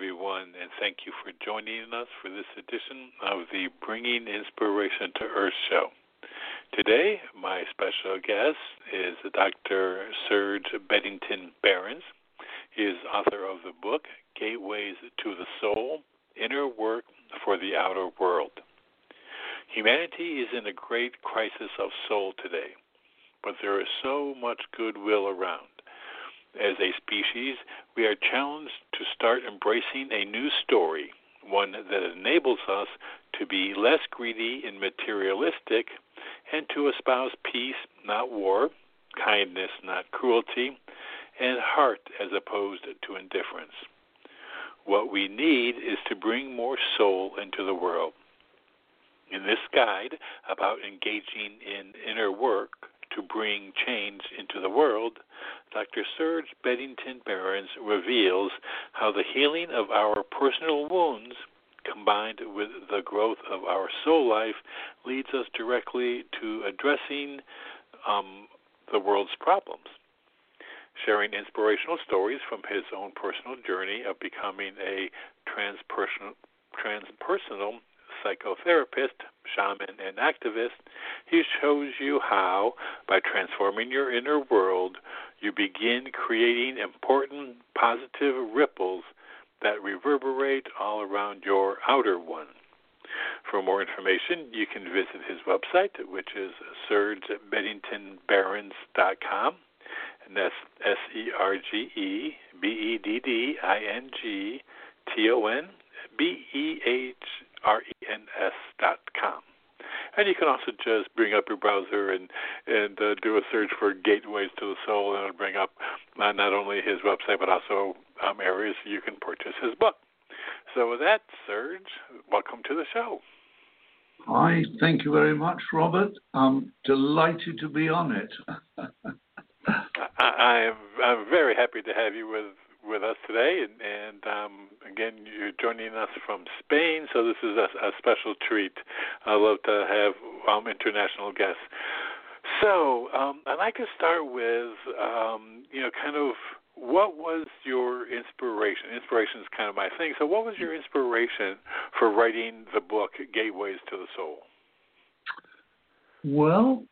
everyone, and thank you for joining us for this edition of the Bringing Inspiration to Earth show. Today, my special guest is Dr. Serge Beddington Behrens. He is author of the book Gateways to the Soul Inner Work for the Outer World. Humanity is in a great crisis of soul today, but there is so much goodwill around as a species, we are challenged to start embracing a new story, one that enables us to be less greedy and materialistic and to espouse peace, not war, kindness, not cruelty, and heart as opposed to indifference. What we need is to bring more soul into the world. In this guide about engaging in inner work, to bring change into the world, Dr. Serge Beddington Behrens reveals how the healing of our personal wounds combined with the growth of our soul life leads us directly to addressing um, the world's problems. Sharing inspirational stories from his own personal journey of becoming a transpersonal, transpersonal psychotherapist, shaman, and activist, he shows you how, by transforming your inner world, you begin creating important positive ripples that reverberate all around your outer one. For more information, you can visit his website, which is sergebeddingtonbehrens.com, and that's S E R G E B E D D I N G T O N B E H R E N S dot com. And you can also just bring up your browser and and uh, do a search for Gateways to the Soul, and it'll bring up uh, not only his website but also um, areas you can purchase his book. So with that, Serge, welcome to the show. Hi, thank you very much, Robert. I'm delighted to be on it. I, I am I'm very happy to have you with with us today, and, and um, again, you're joining us from Spain, so this is a, a special treat. I love to have um, international guests. So um, I'd like to start with, um, you know, kind of what was your inspiration? Inspiration is kind of my thing. So, what was your inspiration for writing the book Gateways to the Soul? Well,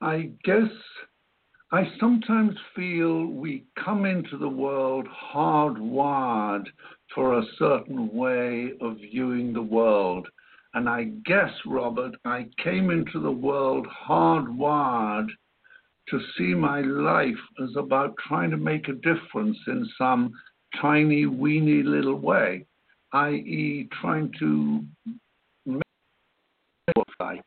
I guess I sometimes feel we come into the world hardwired for a certain way of viewing the world. And I guess, Robert, I came into the world hardwired to see my life as about trying to make a difference in some tiny, weeny little way, i.e., trying to make it look like.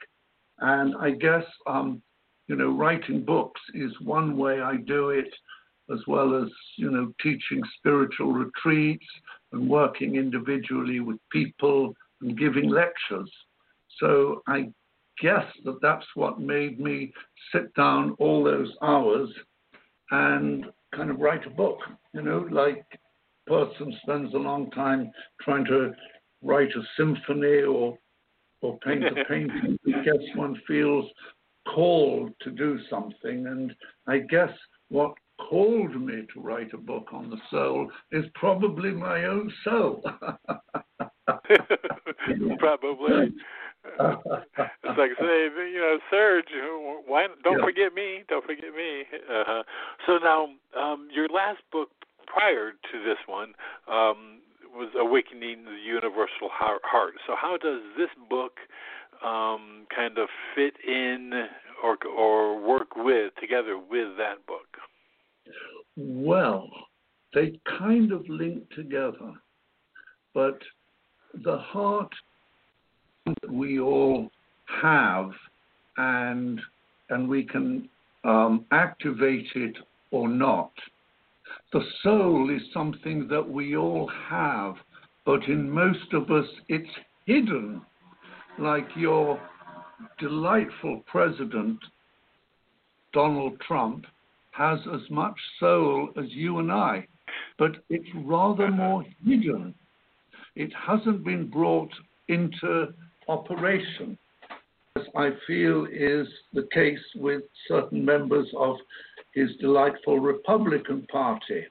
And I guess um, you know, writing books is one way I do it, as well as, you know, teaching spiritual retreats and working individually with people and giving lectures. So I guess that that's what made me sit down all those hours and kind of write a book, you know, like a person spends a long time trying to write a symphony or or paint a painting. I guess one feels called to do something. And I guess what called me to write a book on the soul is probably my own soul. probably. it's like saying, you know, Serge, why don't yeah. forget me? Don't forget me. Uh-huh. So now, um, your last book prior to this one um, was Awakening the Universal Heart. So how does this book um, kind of fit in or or work with together with that book? Well, they kind of link together, but the heart that we all have, and and we can um, activate it or not. The soul is something that we all have, but in most of us, it's hidden like your delightful president, Donald Trump, has as much soul as you and I, but it's rather more hidden. It hasn't been brought into operation, as I feel is the case with certain members of his delightful Republican Party.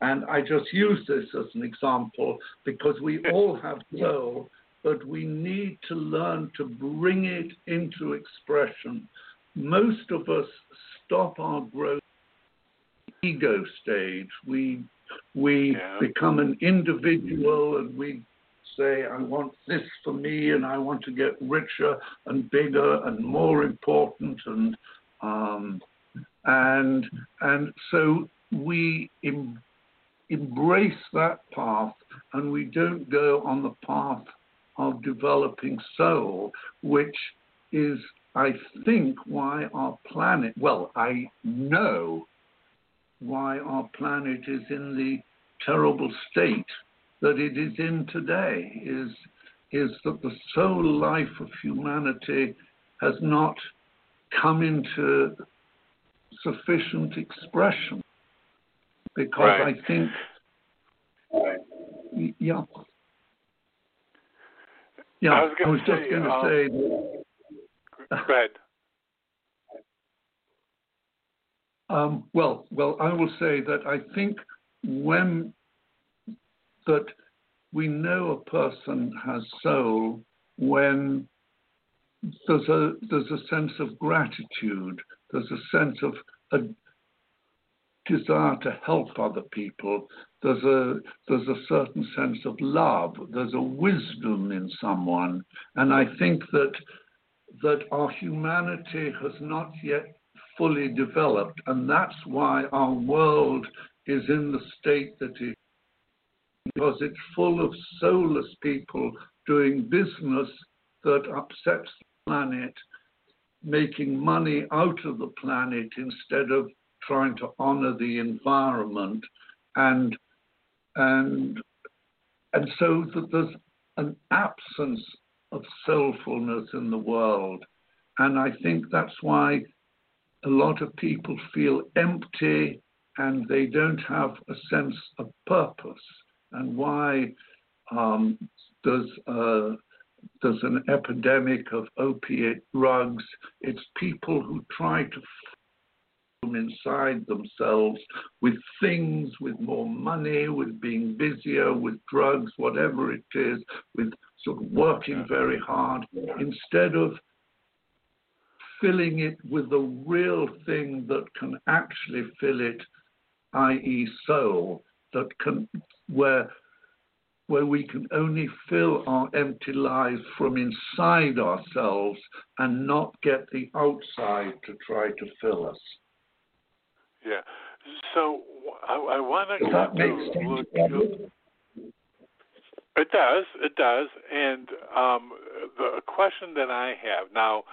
And I just use this as an example because we all have soul, but we need to learn to bring it into expression. Most of us stop our growth ego stage. We we yeah. become an individual and we say, I want this for me and I want to get richer and bigger and more important and um, and and so we em- embrace that path and we don't go on the path of developing soul, which is, I think, why our planet, well, I know why our planet is in the terrible state that it is in today, is, is that the soul life of humanity has not come into sufficient expression because right. I think, yeah. Yeah, I was, I was say, just going to um, say. That, go ahead. Um, well, well, I will say that I think when that we know a person has soul when there's a there's a sense of gratitude, there's a sense of a desire to help other people. There's a there's a certain sense of love. There's a wisdom in someone, and I think that that our humanity has not yet fully developed, and that's why our world is in the state that it because it's full of soulless people doing business that upsets the planet, making money out of the planet instead of trying to honor the environment and and and so that there's an absence of soulfulness in the world and i think that's why a lot of people feel empty and they don't have a sense of purpose and why um, there's, there's an epidemic of opiate drugs. It's people who try to from inside themselves with things, with more money, with being busier, with drugs, whatever it is, with sort of working very hard, instead of filling it with the real thing that can actually fill it, i.e., soul, that can where where we can only fill our empty lives from inside ourselves and not get the outside to try to fill us. Yeah. So I, I want to sense. It does. It does. And um, the question that I have now,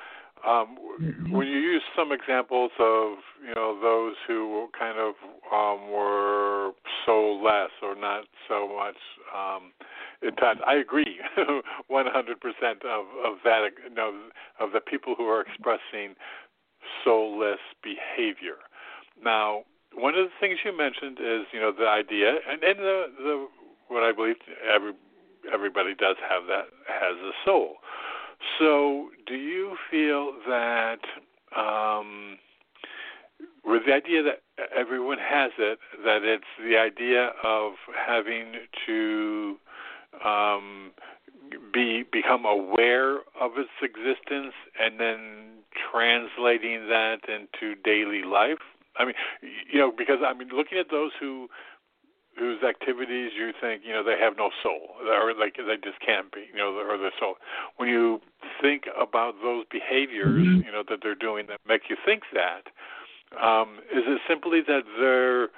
um, mm-hmm. when you use some examples of you know those who kind of um, were so less or not so much um, in touch, I agree 100% of of that. You know, of the people who are expressing soulless behavior. Now, one of the things you mentioned is you know the idea, and and the the what I believe every everybody does have that has a soul. So, do you feel that um, with the idea that everyone has it, that it's the idea of having to um, be become aware of its existence and then translating that into daily life? I mean, you know, because I mean, looking at those who whose activities you think you know they have no soul or like they just can't be you know or their soul when you think about those behaviors mm-hmm. you know that they're doing that make you think that um, is it simply that they're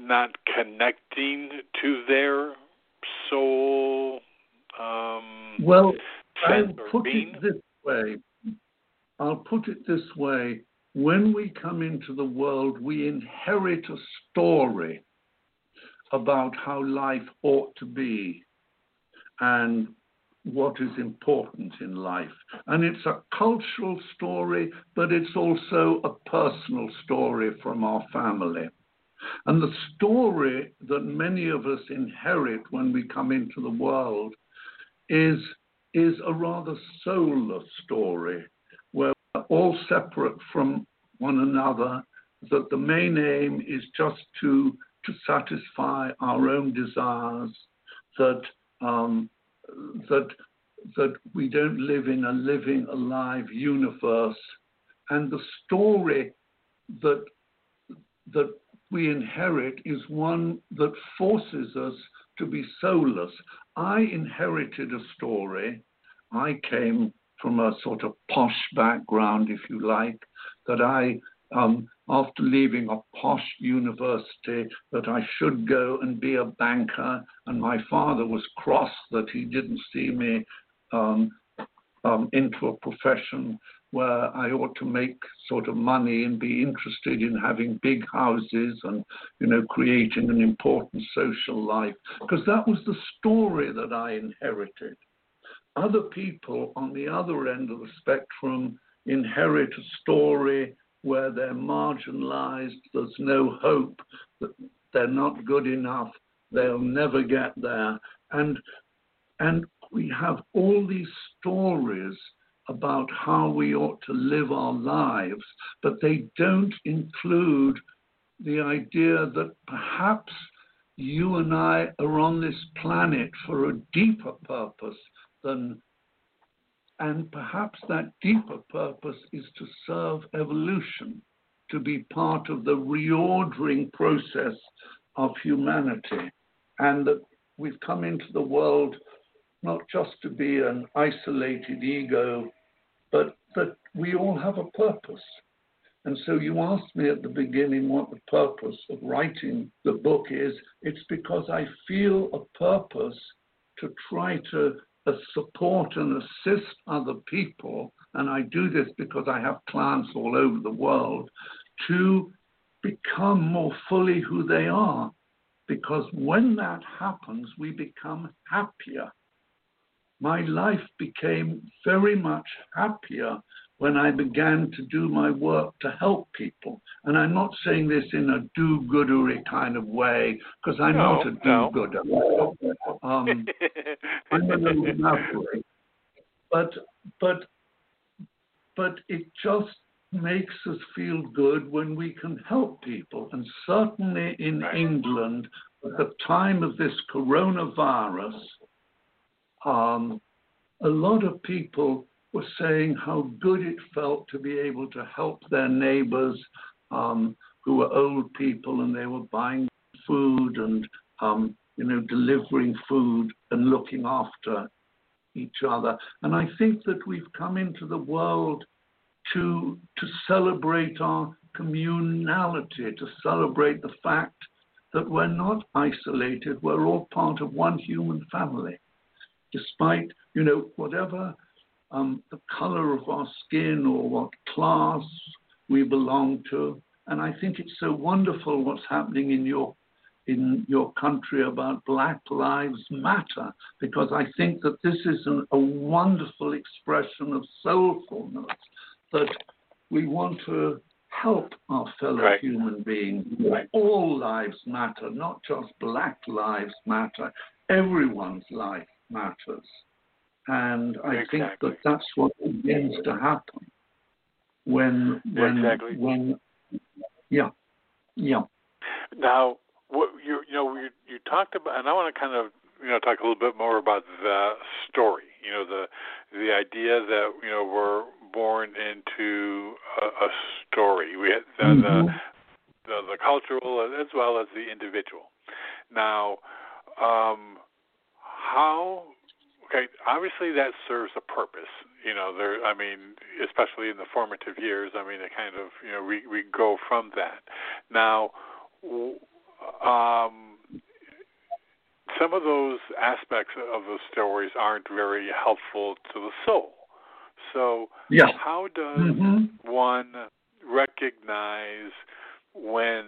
not connecting to their soul um, well i'll put being? it this way i'll put it this way when we come into the world we inherit a story about how life ought to be. And what is important in life. And it's a cultural story, but it's also a personal story from our family. And the story that many of us inherit when we come into the world is, is a rather soulless story all separate from one another, that the main aim is just to, to satisfy our own desires, that um, that that we don't live in a living, alive universe, and the story that that we inherit is one that forces us to be soulless. I inherited a story. I came from a sort of posh background, if you like, that I um, after leaving a posh university that I should go and be a banker. And my father was cross that he didn't see me um, um, into a profession where I ought to make sort of money and be interested in having big houses and, you know, creating an important social life, because that was the story that I inherited. Other people on the other end of the spectrum inherit a story where they're marginalized, there's no hope, they're not good enough, they'll never get there. And, and we have all these stories about how we ought to live our lives, but they don't include the idea that perhaps you and I are on this planet for a deeper purpose and perhaps that deeper purpose is to serve evolution, to be part of the reordering process of humanity. And that we've come into the world not just to be an isolated ego, but that we all have a purpose. And so you asked me at the beginning what the purpose of writing the book is. It's because I feel a purpose to try to support and assist other people, and I do this because I have clients all over the world, to become more fully who they are. Because when that happens, we become happier. My life became very much happier when I began to do my work to help people. And I'm not saying this in a do goodery kind of way, because I'm no, not a do gooder. No. Um, I'm a little maverick. But, but, but it just makes us feel good when we can help people. And certainly in right. England, at the time of this coronavirus, um, a lot of people were saying how good it felt to be able to help their neighbors um, who were old people and they were buying food and um, you know delivering food and looking after each other. And I think that we've come into the world to to celebrate our communality, to celebrate the fact that we're not isolated, we're all part of one human family. Despite, you know, whatever um, the color of our skin or what class we belong to. And I think it's so wonderful what's happening in your in your country about Black Lives Matter, because I think that this is an, a wonderful expression of soulfulness that we want to help our fellow right. human beings. Right. All lives matter, not just Black Lives Matter. Everyone's life matters. And I exactly. think that that's what begins to happen when when exactly. when yeah yeah. Now, what you you know you you talked about, and I want to kind of you know talk a little bit more about the story. You know the the idea that you know we're born into a, a story. We have the, mm-hmm. the the the cultural as well as the individual. Now, um, how Okay, obviously that serves a purpose. You know, there. I mean, especially in the formative years. I mean, it kind of you know we we go from that. Now, um, some of those aspects of the stories aren't very helpful to the soul. So, yeah. how does mm-hmm. one recognize when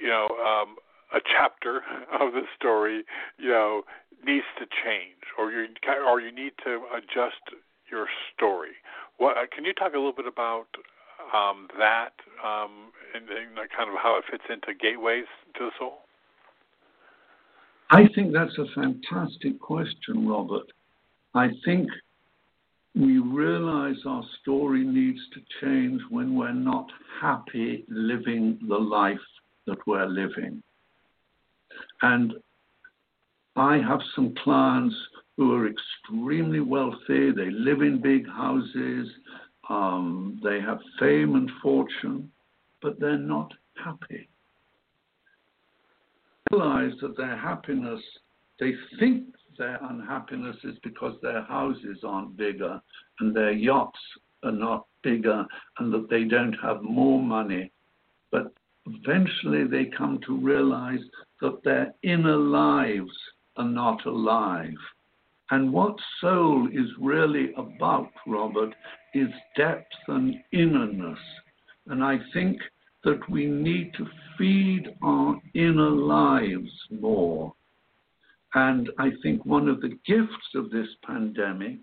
you know um, a chapter of the story, you know, needs to change, or you need to adjust your story. What can you talk a little bit about um, that um, and, and kind of how it fits into gateways to the soul? I think that's a fantastic question, Robert. I think we realize our story needs to change when we're not happy living the life that we're living. And I have some clients who are extremely wealthy, they live in big houses, um, they have fame and fortune, but they're not happy. They Realize that their happiness, they think their unhappiness is because their houses aren't bigger and their yachts are not bigger and that they don't have more money. But eventually they come to realize that their inner lives are not alive. And what soul is really about, Robert, is depth and innerness. And I think that we need to feed our inner lives more. And I think one of the gifts of this pandemic,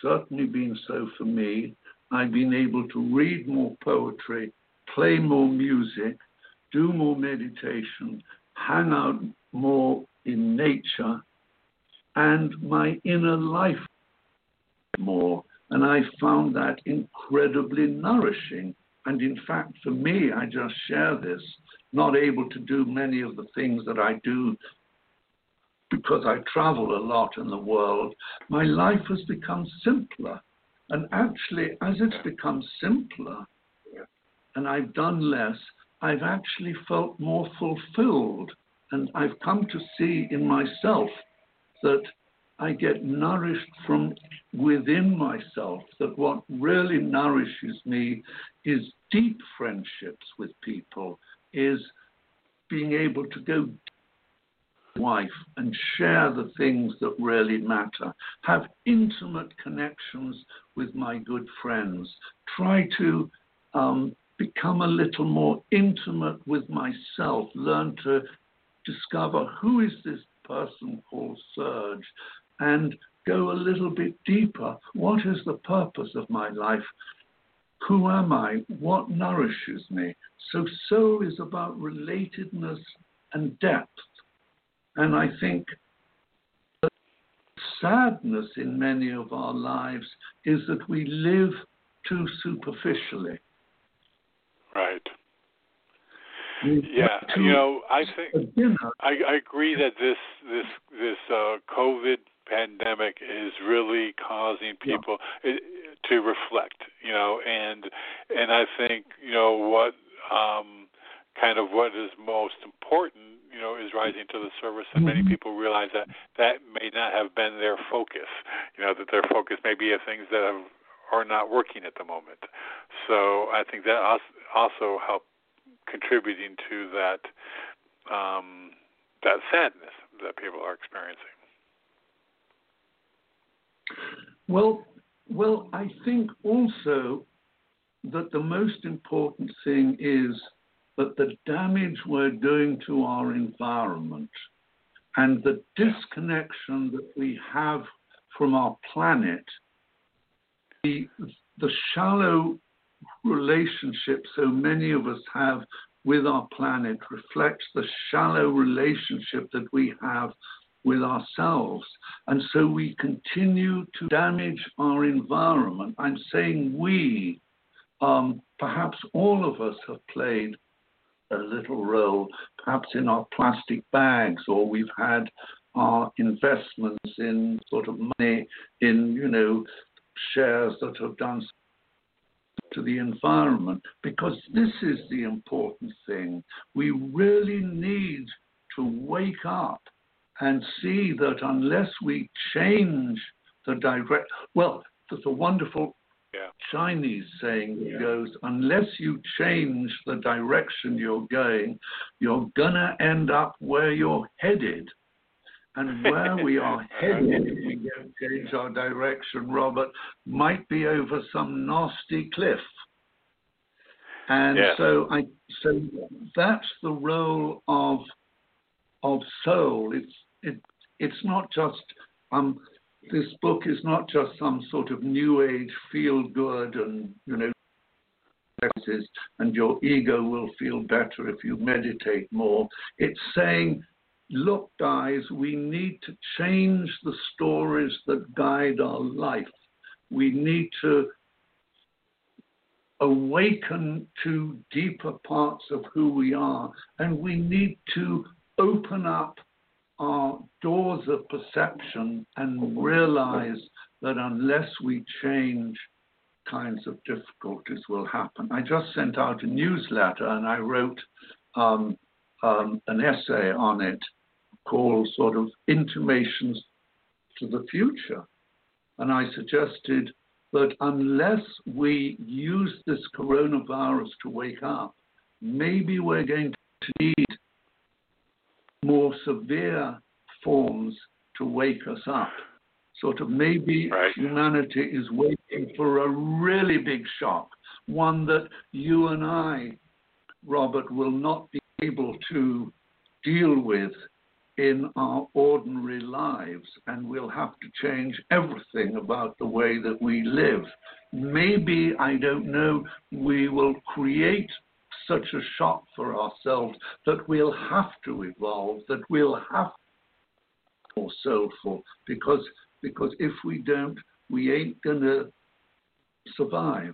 certainly been so for me, I've been able to read more poetry, play more music, do more meditation, hang out more in nature, and my inner life more. And I found that incredibly nourishing. And in fact, for me, I just share this, not able to do many of the things that I do because I travel a lot in the world, my life has become simpler. And actually, as it's become simpler and I've done less, I've actually felt more fulfilled. And I've come to see in myself that I get nourished from within myself, that what really nourishes me is deep friendships with people, is being able to go wife and share the things that really matter. Have intimate connections with my good friends. Try to um, become a little more intimate with myself. Learn to discover who is this person called Serge and go a little bit deeper. What is the purpose of my life? Who am I? What nourishes me? So, soul is about relatedness and depth. And I think sadness in many of our lives is that we live too superficially. Right. Yeah, you know, I think I, I agree that this this this uh, COVID pandemic is really causing people yeah. to reflect. You know, and and I think you know what um, kind of what is most important you know is rising to the surface, and many mm-hmm. people realize that that may not have been their focus. You know that their focus may be of things that have, are not working at the moment. So I think that also helped contributing to that um, that sadness that people are experiencing. Well, well, I think also that the most important thing is that the damage we're doing to our environment and the disconnection that we have from our planet, the, the shallow relationship so many of us have with our planet reflects the shallow relationship that we have with ourselves. And so we continue to damage our environment. I'm saying we, um, perhaps all of us have played a little role, perhaps in our plastic bags, or we've had our investments in sort of money in, you know, shares that have done to the environment, because this is the important thing. We really need to wake up and see that unless we change the direct, well, there's a wonderful yeah. Chinese saying yeah. goes, unless you change the direction you're going, you're gonna end up where you're headed. And where we are headed, if we don't change our direction, Robert, might be over some nasty cliff. And yeah. so I so that's the role of of soul. It's it it's not just um, this book is not just some sort of new age feel good and you know and your ego will feel better if you meditate more. It's saying, look, guys, we need to change the stories that guide our life. We need to awaken to deeper parts of who we are, and we need to open up our doors of perception and realize that unless we change, kinds of difficulties will happen. I just sent out a newsletter and I wrote um, um, an essay on it called sort of Intimations to the Future. And I suggested that unless we use this coronavirus to wake up, maybe we're going to need more severe forms to wake us up. Sort of maybe right. humanity is waiting for a really big shock, one that you and I, Robert, will not be able to deal with in our ordinary lives, and we'll have to change everything about the way that we live. Maybe, I don't know, we will create such a shock for ourselves that we'll have to evolve, that we'll have to more soulful, because because if we don't, we ain't gonna survive.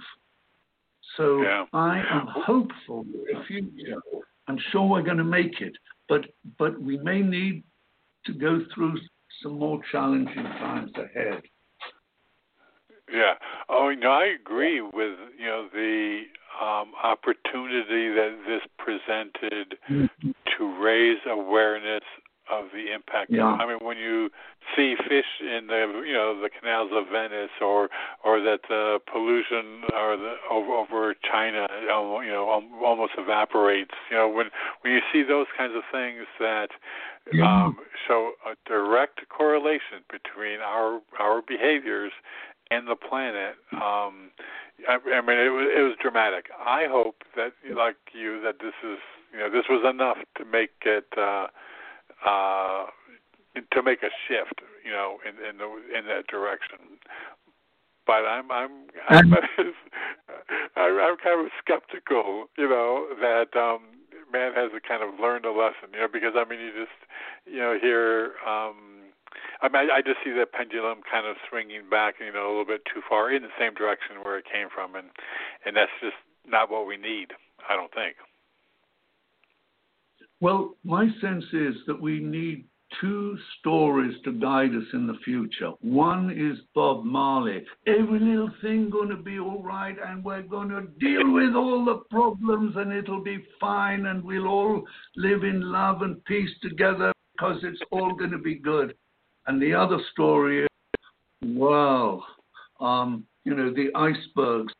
So yeah. I am hopeful for the future. I'm sure we're going to make it, but but we may need to go through some more challenging times ahead. Yeah. Oh, no, I agree with you know the um, opportunity that this presented mm-hmm. to raise awareness of the impact. Yeah. I mean, when you see fish in the you know the canals of Venice, or or that the pollution or the over over China, you know, almost evaporates. You know, when when you see those kinds of things that yeah. um, show a direct correlation between our our behaviors and the planet. Um, I, I mean, it was it was dramatic. I hope that, like you, that this is you know this was enough to make it. Uh, uh, to make a shift, you know, in in the in that direction. But I'm I'm I'm, I'm kind of skeptical, you know, that um, man has a kind of learned a lesson, you know, because I mean you just you know hear. Um, I mean, I, I just see that pendulum kind of swinging back, you know, a little bit too far in the same direction where it came from, and and that's just not what we need. I don't think. Well, my sense is that we need two stories to guide us in the future. One is Bob Marley. Every little thing going to be all right, and we're going to deal with all the problems, and it'll be fine, and we'll all live in love and peace together because it's all going to be good. And the other story is, well, um, you know, the icebergs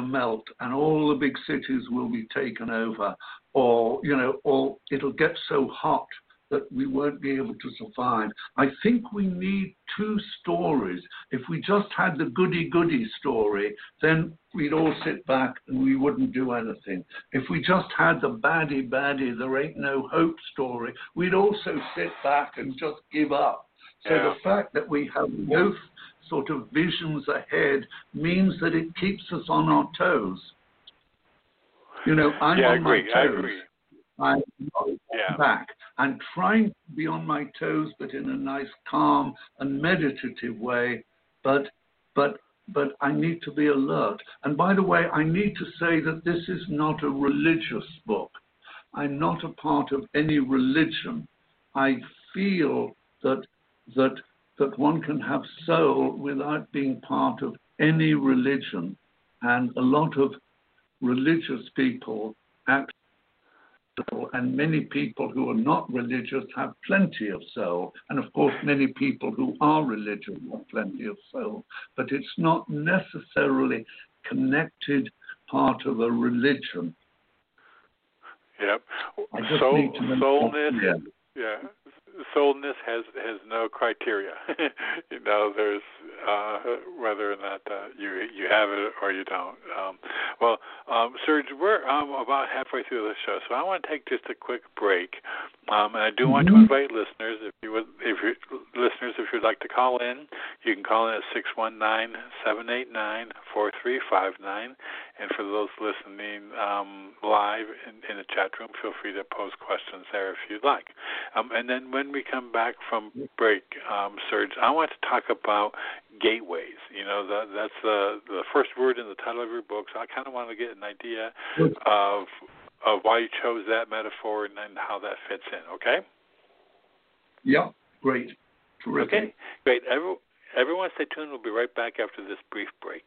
melt and all the big cities will be taken over or you know or it'll get so hot that we won't be able to survive. I think we need two stories. If we just had the goody goody story, then we'd all sit back and we wouldn't do anything. If we just had the baddie baddie, there ain't no hope story, we'd also sit back and just give up. So yeah. the fact that we have both sort of visions ahead means that it keeps us on our toes. You know, I'm yeah, on my toes. I'm yeah. back. I'm trying to be on my toes, but in a nice, calm and meditative way. But, but, but I need to be alert. And by the way, I need to say that this is not a religious book. I'm not a part of any religion. I feel that that that one can have soul without being part of any religion, and a lot of religious people act and many people who are not religious have plenty of soul. And of course, many people who are religious have plenty of soul. But it's not necessarily connected part of a religion. Yep. Soul, soulness. Yeah soulness has has no criteria. you know, there's uh, whether or not uh, you you have it or you don't. Um, well, um, Serge, we're um, about halfway through the show, so I want to take just a quick break. Um, and I do want mm-hmm. to invite listeners, if you would, if you listeners, if you'd like to call in, you can call in at six one nine seven eight nine four three five nine. And for those listening um, live in, in the chat room, feel free to pose questions there if you'd like. Um, and then when we come back from break, um, Serge, I want to talk about gateways. You know, the, that's the the first word in the title of your book. So I kind of want to get an idea of of why you chose that metaphor and, and how that fits in. Okay. Yeah. Great. Terrific. Okay. Great. Every, everyone, stay tuned. We'll be right back after this brief break.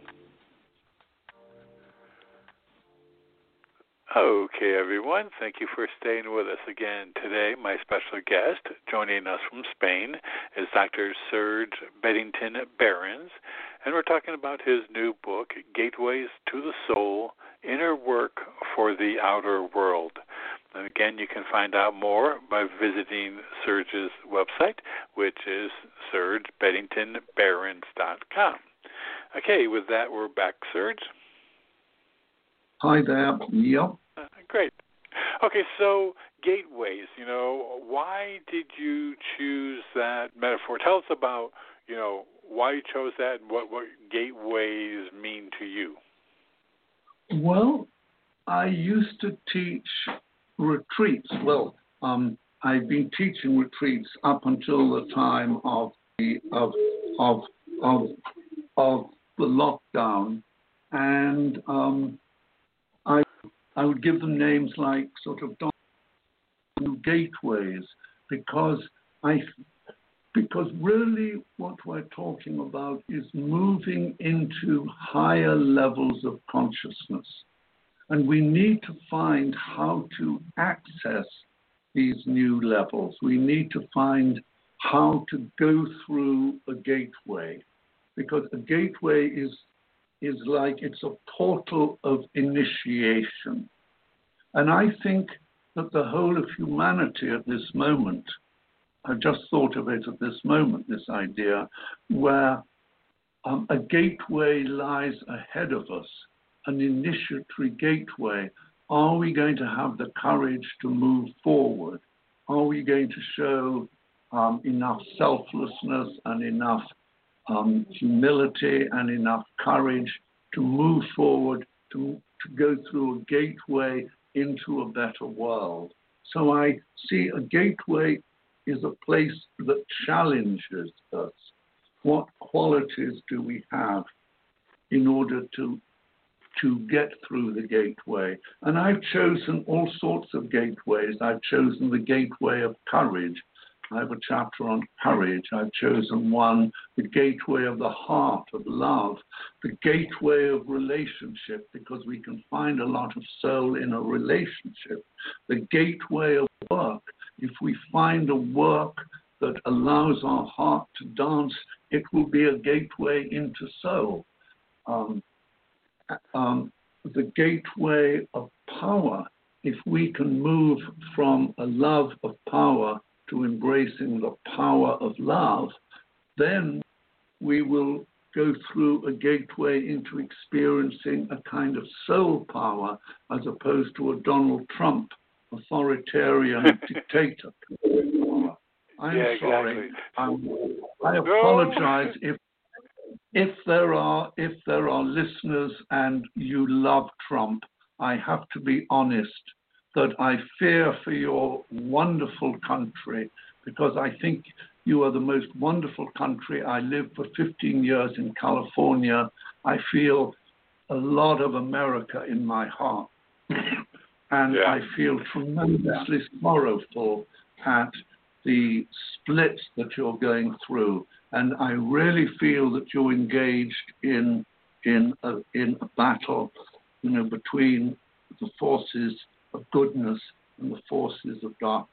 Okay, everyone. Thank you for staying with us again today. My special guest joining us from Spain is Dr. Serge Beddington Behrens, and we're talking about his new book, Gateways to the Soul Inner Work for the Outer World. And again, you can find out more by visiting Serge's website, which is sergebeddingtonbehrens.com. Okay, with that, we're back, Serge. Hi there. Yep. Uh, great. Okay, so gateways, you know, why did you choose that metaphor? Tell us about, you know, why you chose that and what, what gateways mean to you. Well, I used to teach retreats. Well, um, I've been teaching retreats up until the time of the of of of, of the lockdown, and um, I would give them names like sort of gateways because I because really what we're talking about is moving into higher levels of consciousness. And we need to find how to access these new levels. We need to find how to go through a gateway because a gateway is is like it's a portal of initiation. And I think that the whole of humanity at this moment, I've just thought of it at this moment, this idea, where um, a gateway lies ahead of us an initiatory gateway. Are we going to have the courage to move forward? Are we going to show um, enough selflessness and enough um, humility and enough courage to move forward, to, to go through a gateway into a better world? So I see a gateway is a place that challenges us. What qualities do we have in order to to get through the gateway. And I've chosen all sorts of gateways. I've chosen the gateway of courage. I have a chapter on courage. I've chosen one, the gateway of the heart, of love, the gateway of relationship, because we can find a lot of soul in a relationship, the gateway of work. If we find a work that allows our heart to dance, it will be a gateway into soul. Um, um, the gateway of power, if we can move from a love of power to embracing the power of love, then we will go through a gateway into experiencing a kind of soul power as opposed to a Donald Trump authoritarian dictator. I'm yeah, sorry. Exactly. Um, I apologize if if there are if there are listeners and you love Trump. I have to be honest that I fear for your wonderful country because I think you are the most wonderful country. I lived for 15 years in California. I feel a lot of America in my heart. and Yeah. I feel tremendously sorrowful at the splits that you're going through. And I really feel that you're engaged in in a, in a battle, you know, between the forces of goodness and the forces of darkness.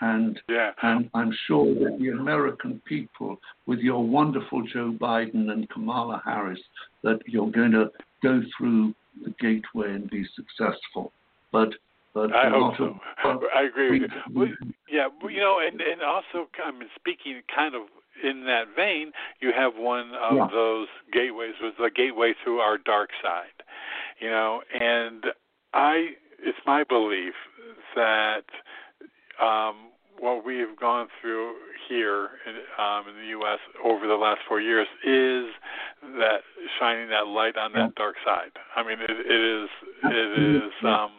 And Yeah. and I'm sure that the American people, with your wonderful Joe Biden and Kamala Harris, that you're going to go through the gateway and be successful. But but I hope so. of I agree with you. Well, Yeah, you know, and and also, I mean, speaking kind of in that vein, you have one of Yeah. those gateways was the gateway through our dark side, you know, and I, it's my belief that um, what we have gone through here in, um, in the U.S. over the last four years is that shining that light on that dark side. I mean, it, it is, it is. Um,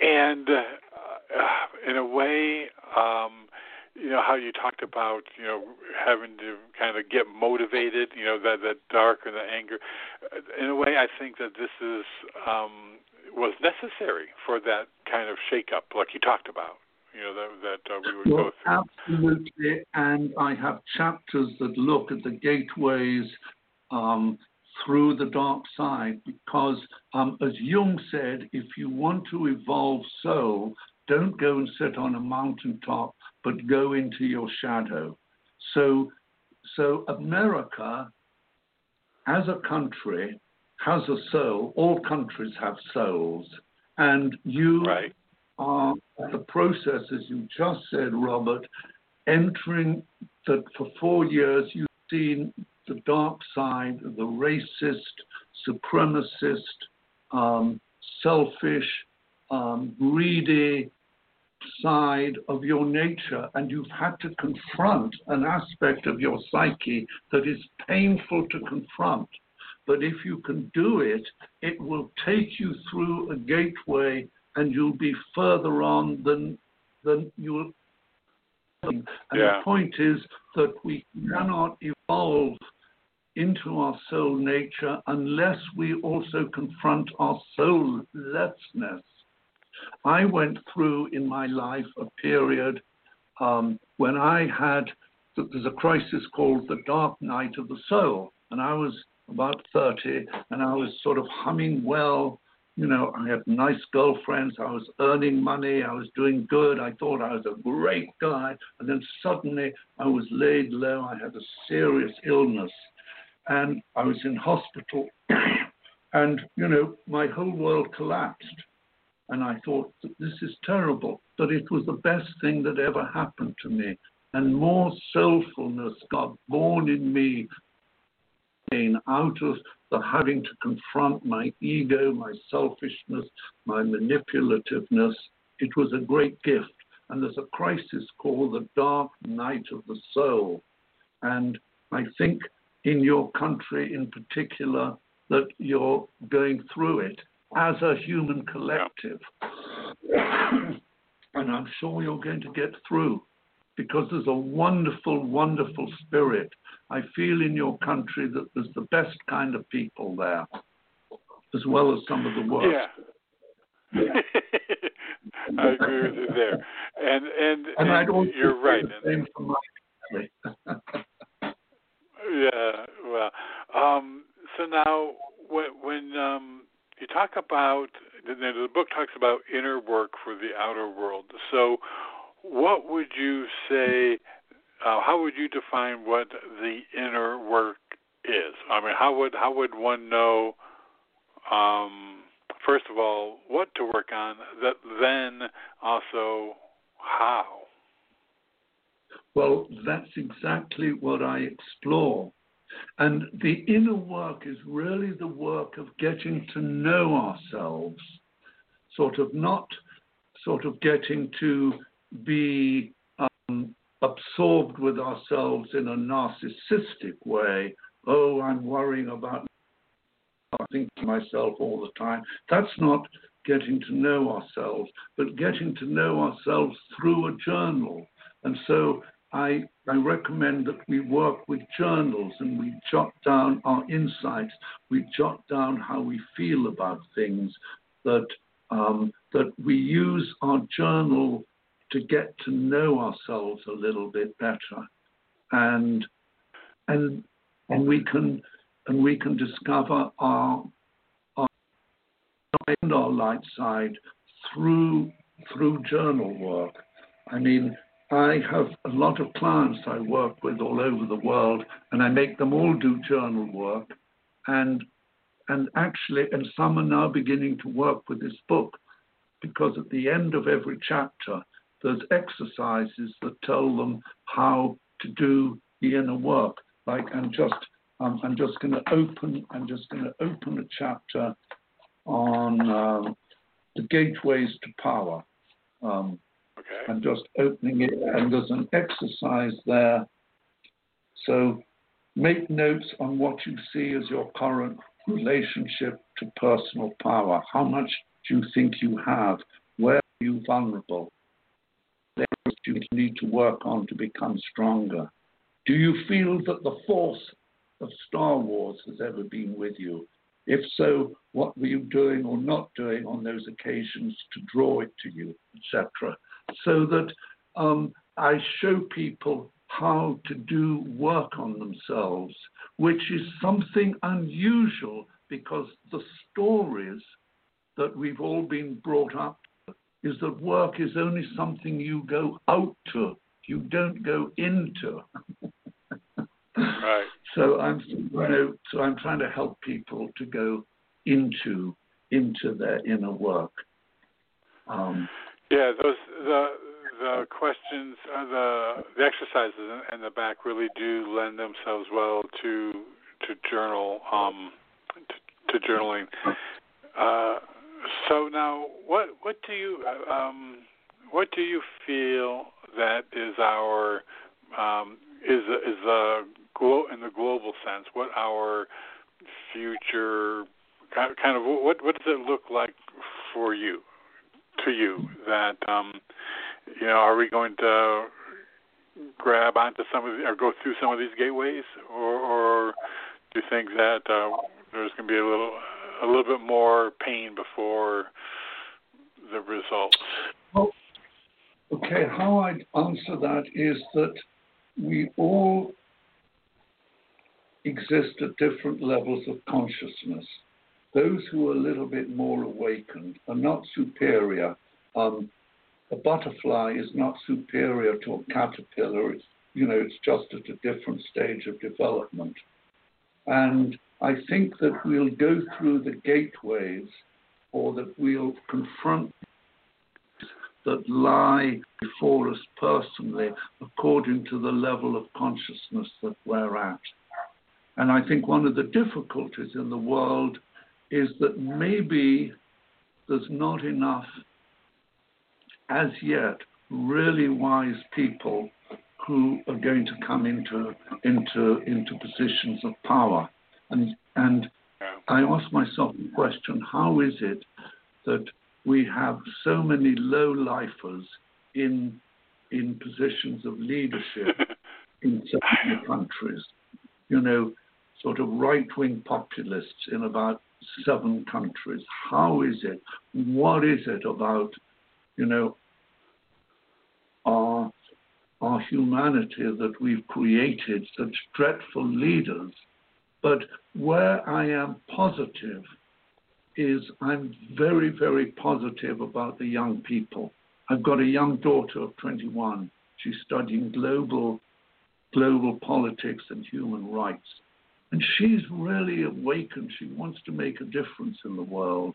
and uh, in a way, um, you know how you talked about, you know, having to kind of get motivated, you know, that that dark and the anger. In a way, I think that this is um, was necessary for that kind of shakeup, like you talked about. You know that that uh, we would Well, go through. absolutely, and I have chapters that look at the gateways um, through the dark side because, um, as Jung said, if you want to evolve soul, don't go and sit on a mountaintop, but go into your shadow. So, so America, as a country, has a soul. All countries have souls, and you Right. are the process, as you just said, Robert, entering that for four years you've seen the dark side, the racist, supremacist, um, selfish, um, greedy side of your nature, and you've had to confront an aspect of your psyche that is painful to confront. But if you can do it, it will take you through a gateway and you'll be further on than than you'll and Yeah. the point is that we cannot evolve into our soul nature unless we also confront our soullessness. I went through in my life a period um, when I had there's a crisis called the dark night of the soul, and I was about 30, and I was sort of humming well. You know, I had nice girlfriends. I was earning money. I was doing good. I thought I was a great guy. And then suddenly I was laid low. I had a serious illness. And I was in hospital. and, you know, my whole world collapsed. And I thought, this is terrible. But it was the best thing that ever happened to me. And more soulfulness got born in me out of the having to confront my ego, my selfishness, my manipulativeness. It was a great gift. And there's a crisis called the dark night of the soul. And I think in your country in particular that you're going through it as a human collective. and I'm sure you're going to get through because there's a wonderful, wonderful spirit. I feel in your country that there's the best kind of people there, as well as some of the worst. Yeah. I agree with you there, and and, And I'd also you're say right. the same for my. Yeah, well, um, so now when, when um, you talk about the, the book talks about inner work for the outer world. So, what would you say? Uh, how would you define what the inner work is? I mean, how would how would one know? Um, first of all, what to work on. That then also how. Well, that's exactly what I explore. And the inner work is really the work of getting to know ourselves, sort of not sort of getting to be um, absorbed with ourselves in a narcissistic way. Oh, I'm worrying about I think to myself all the time. That's not getting to know ourselves, but getting to know ourselves through a journal. And so I, I recommend that we work with journals and we jot down our insights, we jot down how we feel about things, that, um, that we use our journal to get to know ourselves a little bit better. And, and, and we can and we can discover our our, our light side through through journal work. I mean, I have a lot of clients I work with all over the world, and I make them all do journal work, and and actually, and some are now beginning to work with this book, because at the end of every chapter, there's exercises that tell them how to do the inner work. Like, and just um, I'm just going to open. I'm just going to open a chapter on um, the gateways to power. Um, okay. I'm just opening it, and there's an exercise there. So make notes on what you see as your current relationship to personal power. How much do you think you have? Where are you vulnerable? You need to work on to become stronger. Do you feel that the force of Star Wars has ever been with you? If so, what were you doing or not doing on those occasions to draw it to you, etc. So that um, I show people how to do work on themselves, which is something unusual because the stories that we've all been brought up is that work is only something you go out to, you don't go into. right. So I'm you know, so I'm trying to help people to go into into their inner work. Um, yeah, those the the questions, uh, the the exercises in the back really do lend themselves well to to journal um, to, to journaling. Uh, so now, what what do you um, what do you feel that is our um, is is the glo- in the global sense, what our future kind of what what does it look like for you to you that um you know are we going to grab onto some of the, or go through some of these gateways or or do you think that uh, there's going to be a little a little bit more pain before the results well, okay how i'd answer that is that we all exist at different levels of consciousness. Those who are a little bit more awakened are not superior. Um, a butterfly is not superior to a caterpillar. It's, you know, it's just at a different stage of development. And I think that we'll go through the gateways or that we'll confront that lie before us personally according to the level of consciousness that we're at. And I think one of the difficulties in the world is that maybe there's not enough, as yet, really wise people who are going to come into into into positions of power. And and I ask myself the question: How is it that we have so many low lifers in in positions of leadership in certain countries? You know, sort of right wing populists in about seven countries. How is it? What is it about, you know, our, our humanity that we've created such dreadful leaders? But where I am positive is I'm very, very positive about the young people. I've got a young daughter of 21. She's studying global global politics and human rights. And she's really awakened. She wants to make a difference in the world.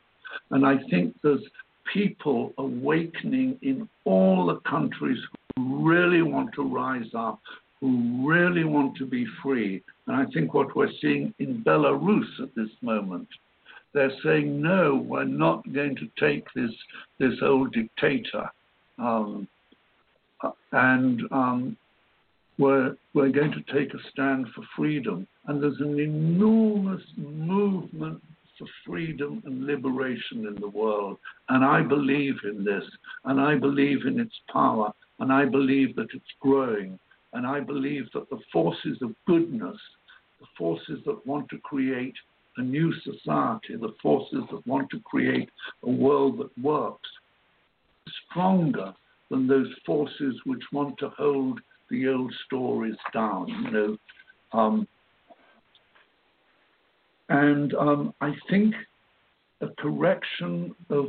And I think there's people awakening in all the countries who really want to rise up, who really want to be free. And I think what we're seeing in Belarus at this moment, they're saying, no, we're not going to take this, this old dictator. Um, and um, we're, we're going to take a stand for freedom. And there's an enormous movement for freedom and liberation in the world. And I believe in this, and I believe in its power, and I believe that it's growing. And I believe that the forces of goodness, the forces that want to create a new society, the forces that want to create a world that works, stronger than those forces which want to hold the old stories down. You know, um, and um, I think a correction of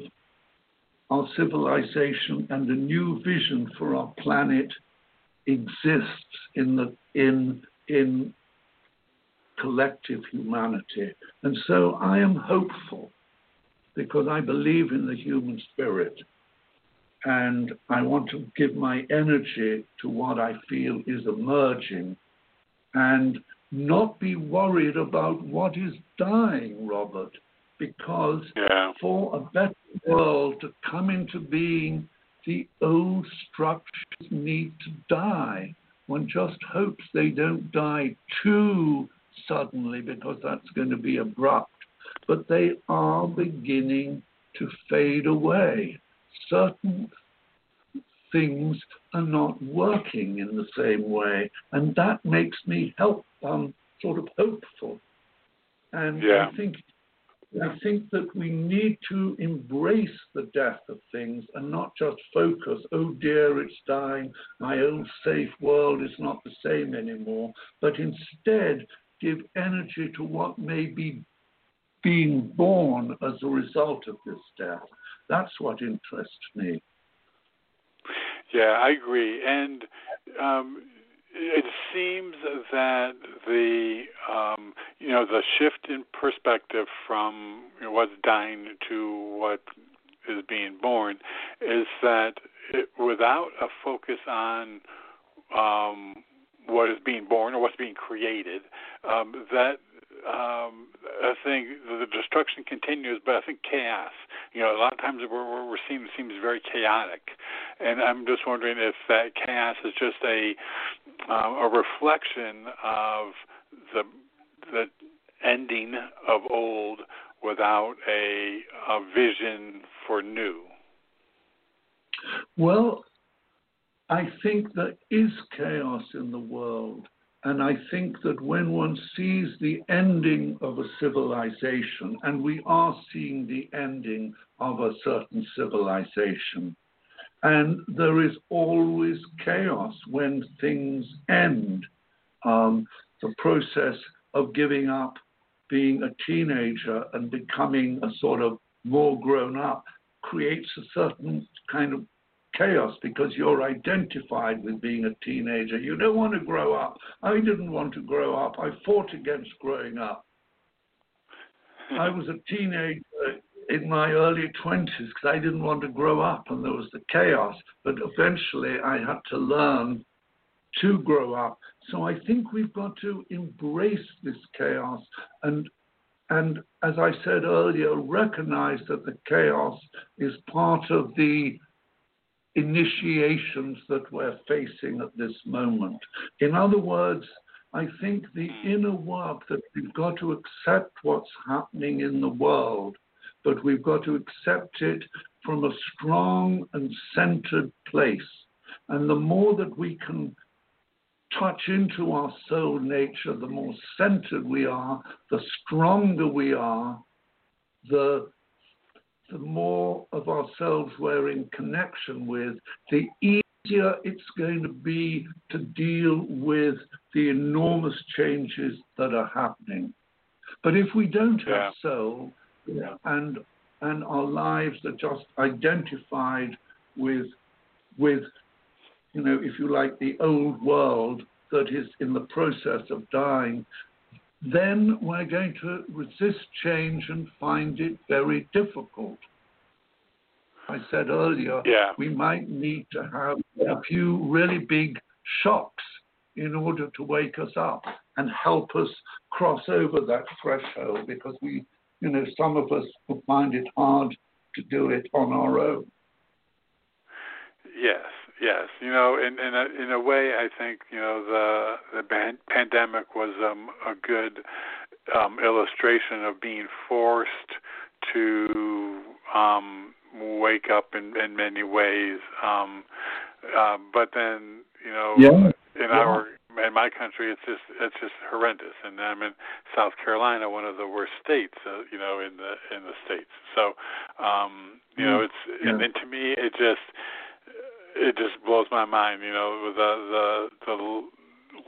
our civilization and a new vision for our planet exists in the in in collective humanity. And so I am hopeful because I believe in the human spirit and I want to give my energy to what I feel is emerging and not be worried about what is dying, Robert, because yeah. for a better world to come into being, the old structures need to die. One just hopes they don't die too suddenly because that's going to be abrupt. But they are beginning to fade away. Certain things are not working in the same way, and that makes me help um, sort of hopeful. And yeah. I think I think that we need to embrace the death of things and not just focus, oh dear, it's dying, my old safe world is not the same anymore, but instead give energy to what may be being born as a result of this death. That's what interests me. Yeah, I agree. And um, it seems that the um, you know the shift in perspective from you know, what's dying to what is being born is that it, without a focus on um, what is being born or what's being created, um, that um, I think the destruction continues, but I think chaos. You know, a lot of times we're, we're seeing seems very chaotic, and I'm just wondering if that chaos is just a um, a reflection of the the ending of old without a, a vision for new. Well, I think there is chaos in the world. And I think that when one sees the ending of a civilization, and we are seeing the ending of a certain civilization, and there is always chaos when things end. Um, the process of giving up being a teenager and becoming a sort of more grown up creates a certain kind of chaos because you're identified with being a teenager. You don't want to grow up. I didn't want to grow up. I fought against growing up. I was a teenager in my early 20s because I didn't want to grow up and there was the chaos. But eventually I had to learn to grow up. So I think we've got to embrace this chaos and and as I said earlier, recognize that the chaos is part of the initiations that we're facing at this moment. In other words, I think the hmm. inner work that we've got to accept what's happening in the world, but we've got to accept it from a strong and centered place. And the more that we can touch into our soul nature, the more centered we are, the stronger we are, the the more of ourselves we're in connection with, the easier it's going to be to deal with the enormous changes that are happening. But if we don't have soul yeah. and and our lives are just identified with with you know, if you like, the old world that is in the process of dying, then we're going to resist change and find it very difficult. I said earlier, yeah. we might need to have a few really big shocks in order to wake us up and help us cross over that threshold because we, you know, some of us will find it hard to do it on our own. Yes, yes. You know, in in a, in a way, I think you know the the ban- pandemic was um, a good um, illustration of being forced to um, wake up in in many ways. Um, uh, but then, you know, yeah. in yeah. our in my country, it's just it's just horrendous. And I'm in South Carolina, one of the worst states, uh, you know, in the in the states. So, um, you know, it's yeah. and, and to me, it just it just blows my mind. You know, the the the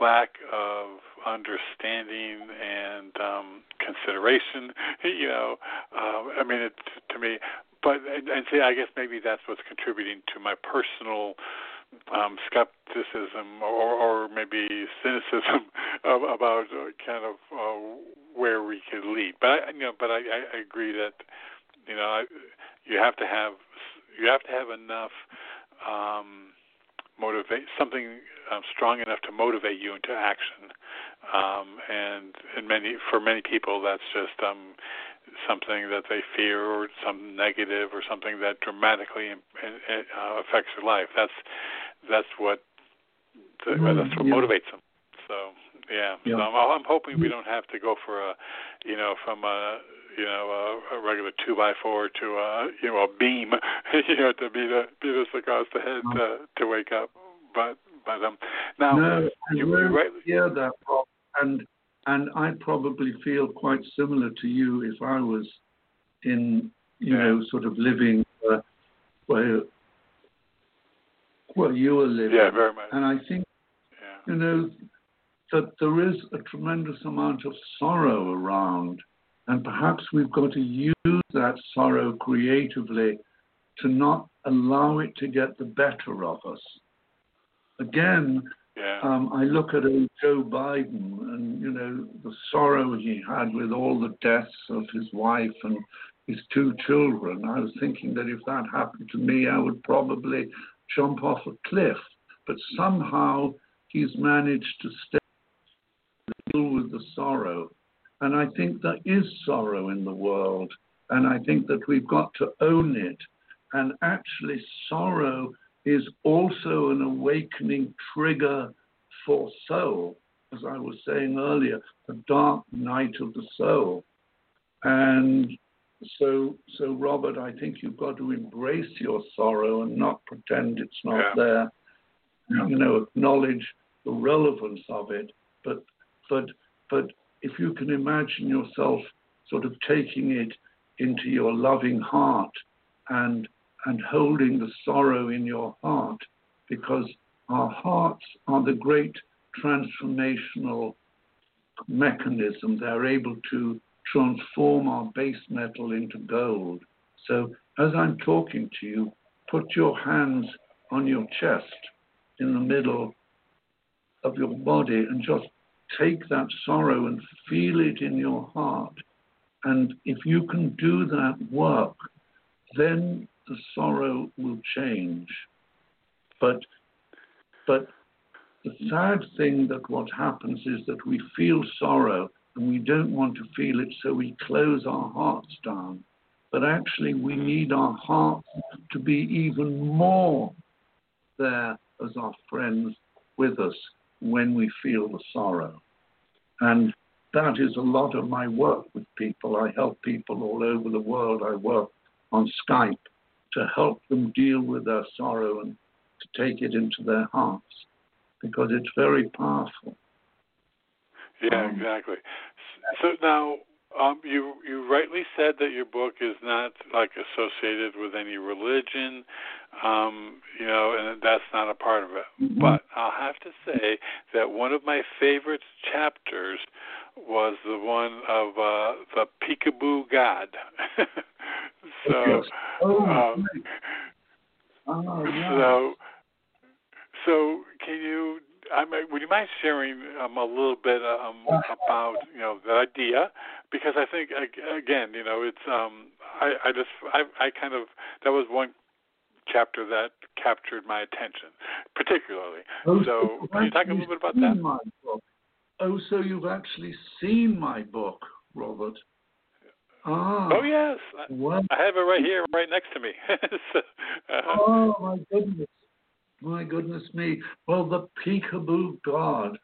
lack of understanding and um consideration you know um i mean it to me but and, and see i guess maybe that's what's contributing to my personal um, skepticism or, or maybe cynicism of, about uh, kind of uh, where we could lead. But I, you know, but I, I agree that you know I, you have to have you have to have enough um, motivate something um, strong enough to motivate you into action. Um, and and many for many people that's just um, something that they fear or something negative or something that dramatically uh, affects their life. That's that's what the, mm, that's what yeah. motivates them. So yeah, yeah. so I'm, I'm hoping we don't have to go for a, you know, from a you know a, a regular two by four to a you know a beam, you know, to beat a beat us across the head to to wake up. But but um now no, you, you right, hear that and and I probably feel quite similar to you if I was in, you yeah. know, sort of living uh, where where you are living. Yeah, very much. And I think, yeah. you know, that there is a tremendous amount of sorrow around, and perhaps we've got to use that sorrow creatively to not allow it to get the better of us. Again, yeah. Um, I look at Joe Biden and you know the sorrow he had with all the deaths of his wife and his two children. I was thinking that if that happened to me, I would probably jump off a cliff. But somehow he's managed to stay deal with the sorrow. And I think there is sorrow in the world. And I think that we've got to own it. And actually, sorrow is also an awakening trigger for soul, as I was saying earlier, the dark night of the soul. And so, so Robert, I think you've got to embrace your sorrow and not pretend it's not yeah. there. You know, acknowledge the relevance of it, but, but, but if you can imagine yourself sort of taking it into your loving heart and and holding the sorrow in your heart because our hearts are the great transformational mechanism. They're able to transform our base metal into gold. So as I'm talking to you, put your hands on your chest in the middle of your body and just take that sorrow and feel it in your heart. And if you can do that work, then the sorrow will change. But, but the sad thing that what happens is that we feel sorrow and we don't want to feel it, so we close our hearts down. But actually, we need our hearts to be even more there as our friends with us when we feel the sorrow. And that is a lot of my work with people. I help people all over the world. I work on Skype to help them deal with their sorrow and to take it into their hearts because it's very powerful. Yeah, um, exactly. So now, um, you you rightly said that your book is not like associated with any religion, um, you know, and that's not a part of it. Mm-hmm. But I'll have to say that one of my favorite chapters was the one of uh, the Peekaboo God. so, oh, um, oh, yeah. so, so can you? I mean, would you mind sharing um, a little bit um, about you know the idea? Because I think again, you know, it's um, I, I just I, I kind of that was one chapter that captured my attention, particularly. Oh, so, can you talk a little bit about that? Oh, so you've actually seen my book, Robert? Ah. Oh yes, well, I have it right here, right next to me. so, uh, oh my goodness, my goodness me. Well, the peekaboo God.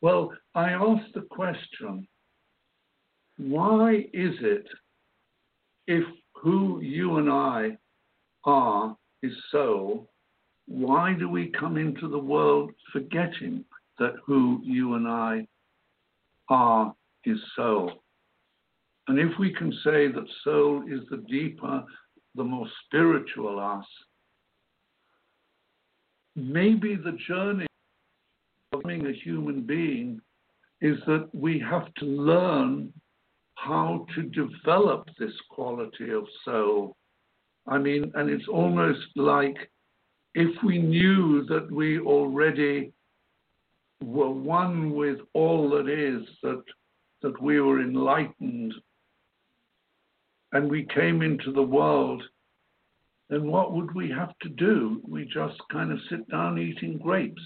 Well, I asked the question: Why is it, if who you and I are is soul, why do we come into the world forgetting that who you and I are is soul? And if we can say that soul is the deeper, the more spiritual us, maybe the journey of being a human being is that we have to learn how to develop this quality of soul. I mean, and it's almost like if we knew that we already were one with all that is, that, that we were enlightened and we came into the world, then what would we have to do? We just kind of sit down eating grapes.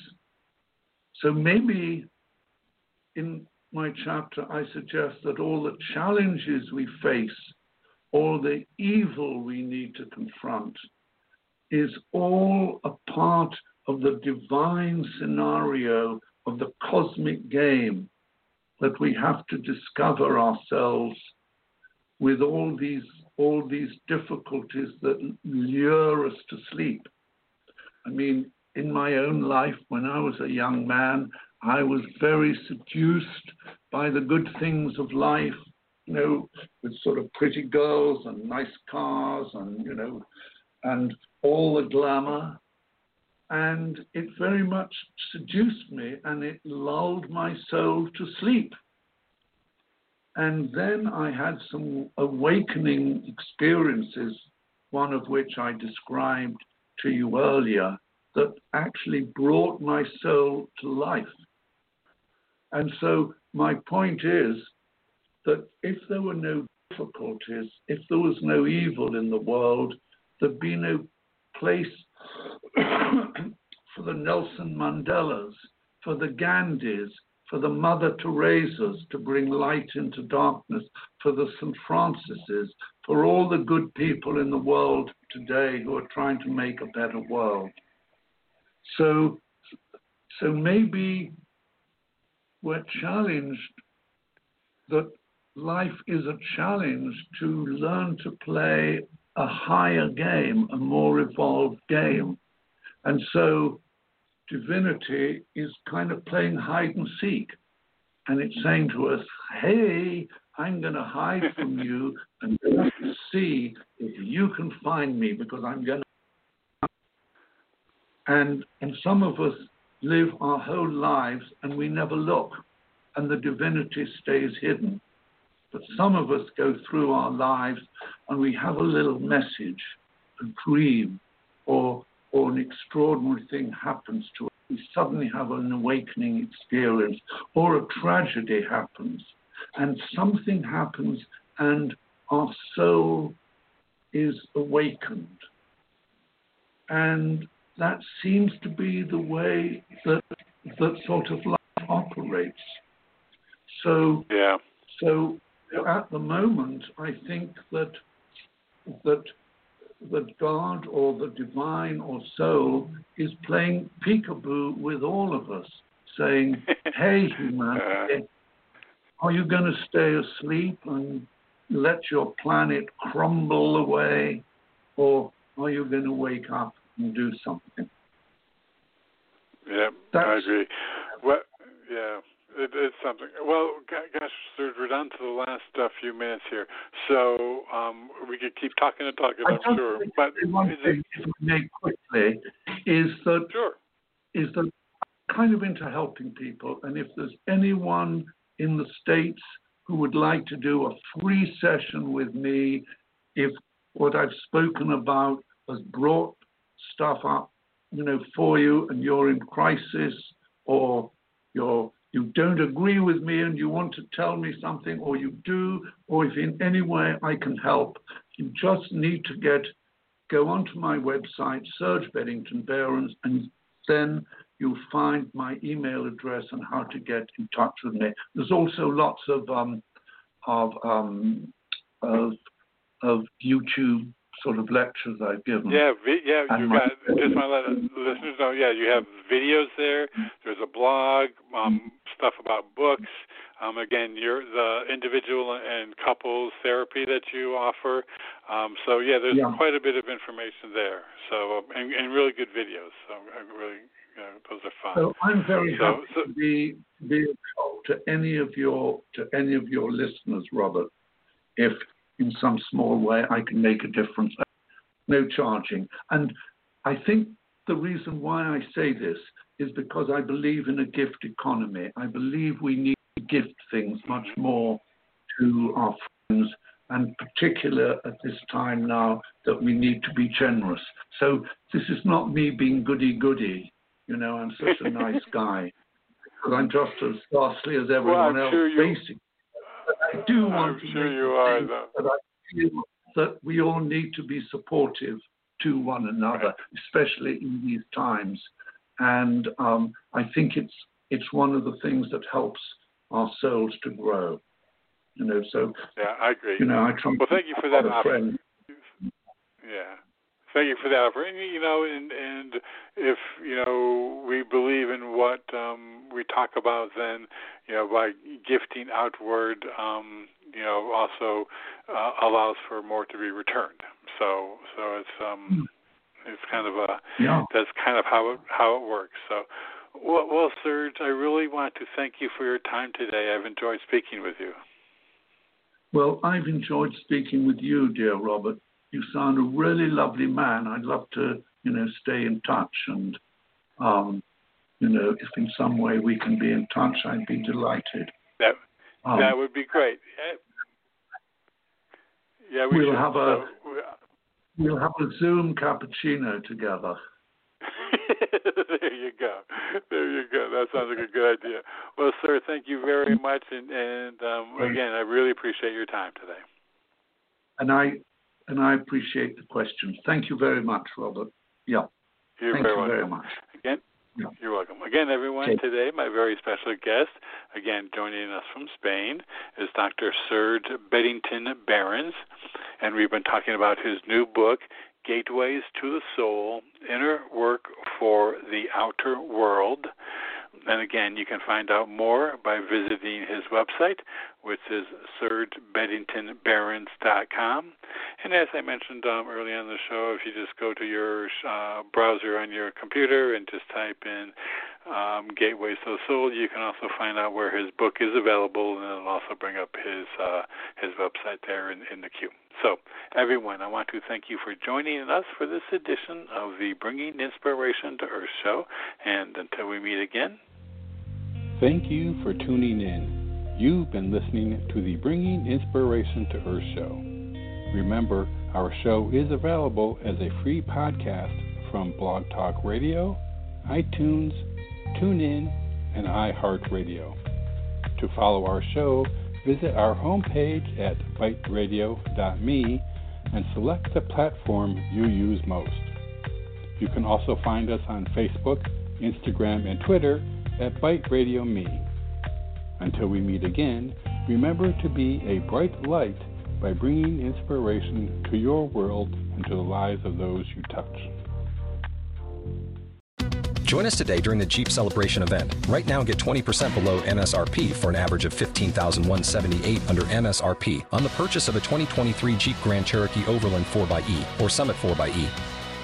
So maybe in my chapter, I suggest that all the challenges we face, all the evil we need to confront, is all a part of the divine scenario of the cosmic game that we have to discover ourselves with all these all these difficulties that lure us to sleep. I mean, in my own life, when I was a young man, I was very seduced by the good things of life, you know, with sort of pretty girls and nice cars and, you know, and all the glamour. And it very much seduced me and it lulled my soul to sleep. And then I had some awakening experiences, one of which I described to you earlier, that actually brought my soul to life. And so my point is that if there were no difficulties, if there was no evil in the world, there'd be no place for the Nelson Mandelas, for the Gandhis, for the Mother Teresa's to bring light into darkness, for the St. Francis's, for all the good people in the world today who are trying to make a better world. So, so maybe we're challenged that life is a challenge to learn to play a higher game, a more evolved game. And so divinity is kind of playing hide and seek. And it's saying to us, hey, I'm going to hide from you and see if you can find me because I'm going to. And, and some of us live our whole lives and we never look, and the divinity stays hidden. But some of us go through our lives and we have a little message, a dream, or or an extraordinary thing happens to us, we suddenly have an awakening experience, or a tragedy happens, and something happens, and our soul is awakened. And that seems to be the way that that sort of life operates. So, yeah. So at the moment, I think that that that God or the divine or soul is playing peekaboo with all of us, saying, Hey, humanity, uh. are you going to stay asleep and let your planet crumble away? Or are you going to wake up and do something? Yeah, That's, I agree. Well, yeah. It, it's something. Well, gosh, we're down to the last uh, few minutes here, so um, we could keep talking and talking. I am sure. But one thing, it, if I may quickly, is that sure. is that I'm kind of into helping people, and if there's anyone in the states who would like to do a free session with me, if what I've spoken about has brought stuff up, you know, for you, and you're in crisis or you're you don't agree with me and you want to tell me something, or you do, or if in any way I can help, you just need to get go onto my website, Serge Beddington Behrens, and then you'll find my email address and how to get in touch with me. There's also lots of um, of, um, of of YouTube sort of lectures I've given. Yeah, vi- yeah, you got. Just want to let listeners know. Yeah, you have videos there. There's a blog, um, stuff about books. Um, again, you're the individual and couples therapy that you offer. Um, so yeah, there's yeah. quite a bit of information there. So um, and, and really good videos. So I really, you know, those are fun. So I'm very so, happy so, to be be to any of your to any of your listeners, Robert, if in some small way I can make a difference. No charging. And I think the reason why I say this is because I believe in a gift economy. I believe we need to gift things much more to our friends, and particular at this time now that we need to be generous. So this is not me being goody goody. You know, I'm such a nice guy. But I'm just as ghastly as everyone well, else, sure basically. I do want I'm to sure you are, though. But I feel that we all need to be supportive to one another, especially in these times. And um, I think it's it's one of the things that helps our souls to grow. You know, so yeah, I agree. You know, I try. Well, thank you for that. Yeah, thank you for that offer. And you know, and and if you know we believe in what um, we talk about, then you know by gifting outward, um, you know, also uh, allows for more to be returned. So so it's um hmm. it's kind of a yeah. that's kind of how it how it works. So. Well, well, Serge, I really want to thank you for your time today. I've enjoyed speaking with you. Well, I've enjoyed speaking with you, dear Robert you sound a really lovely man. I'd love to, you know, stay in touch and, um, you know, if in some way we can be in touch, I'd be delighted. That um, that would be great. Yeah, we will should. have a we'll have a Zoom cappuccino together. there you go. There you go. That sounds like a good idea. Well, sir, thank you very much, and, and um, again, I really appreciate your time today. And I and I appreciate the questions. Thank you very much, Robert. Yeah. You're Thank very you welcome. very much. Again, yeah. you're welcome. Again, everyone, okay. today my very special guest, again joining us from Spain, is Dr. Serge Beddington Behrens, and we've been talking about his new book, Gateways to the Soul: Inner Work for the Outer World. And again, you can find out more by visiting his website, which is sergebeddingtonbehrens.com. And as I mentioned um, early on the show, if you just go to your uh, browser on your computer and just type in um, Gateways to the Soul, you can also find out where his book is available, and it'll also bring up his uh, his website there in, in the queue. So, everyone, I want to thank you for joining us for this edition of the Bringing Inspiration to Earth show. And until we meet again, Thank you for tuning in. You've been listening to the Bringing Inspiration to Earth show. Remember, our show is available as a free podcast from Blog Talk Radio, iTunes, TuneIn, and iHeartRadio. To follow our show, visit our homepage at biteradio.me and select the platform you use most. You can also find us on Facebook, Instagram, and Twitter at Bite Radio Me. Until we meet again, remember to be a bright light by bringing inspiration to your world and to the lives of those you touch. Join us today during the Jeep Celebration event. Right now, get 20% below MSRP for an average of 15178 under MSRP on the purchase of a 2023 Jeep Grand Cherokee Overland 4xE or Summit 4xE.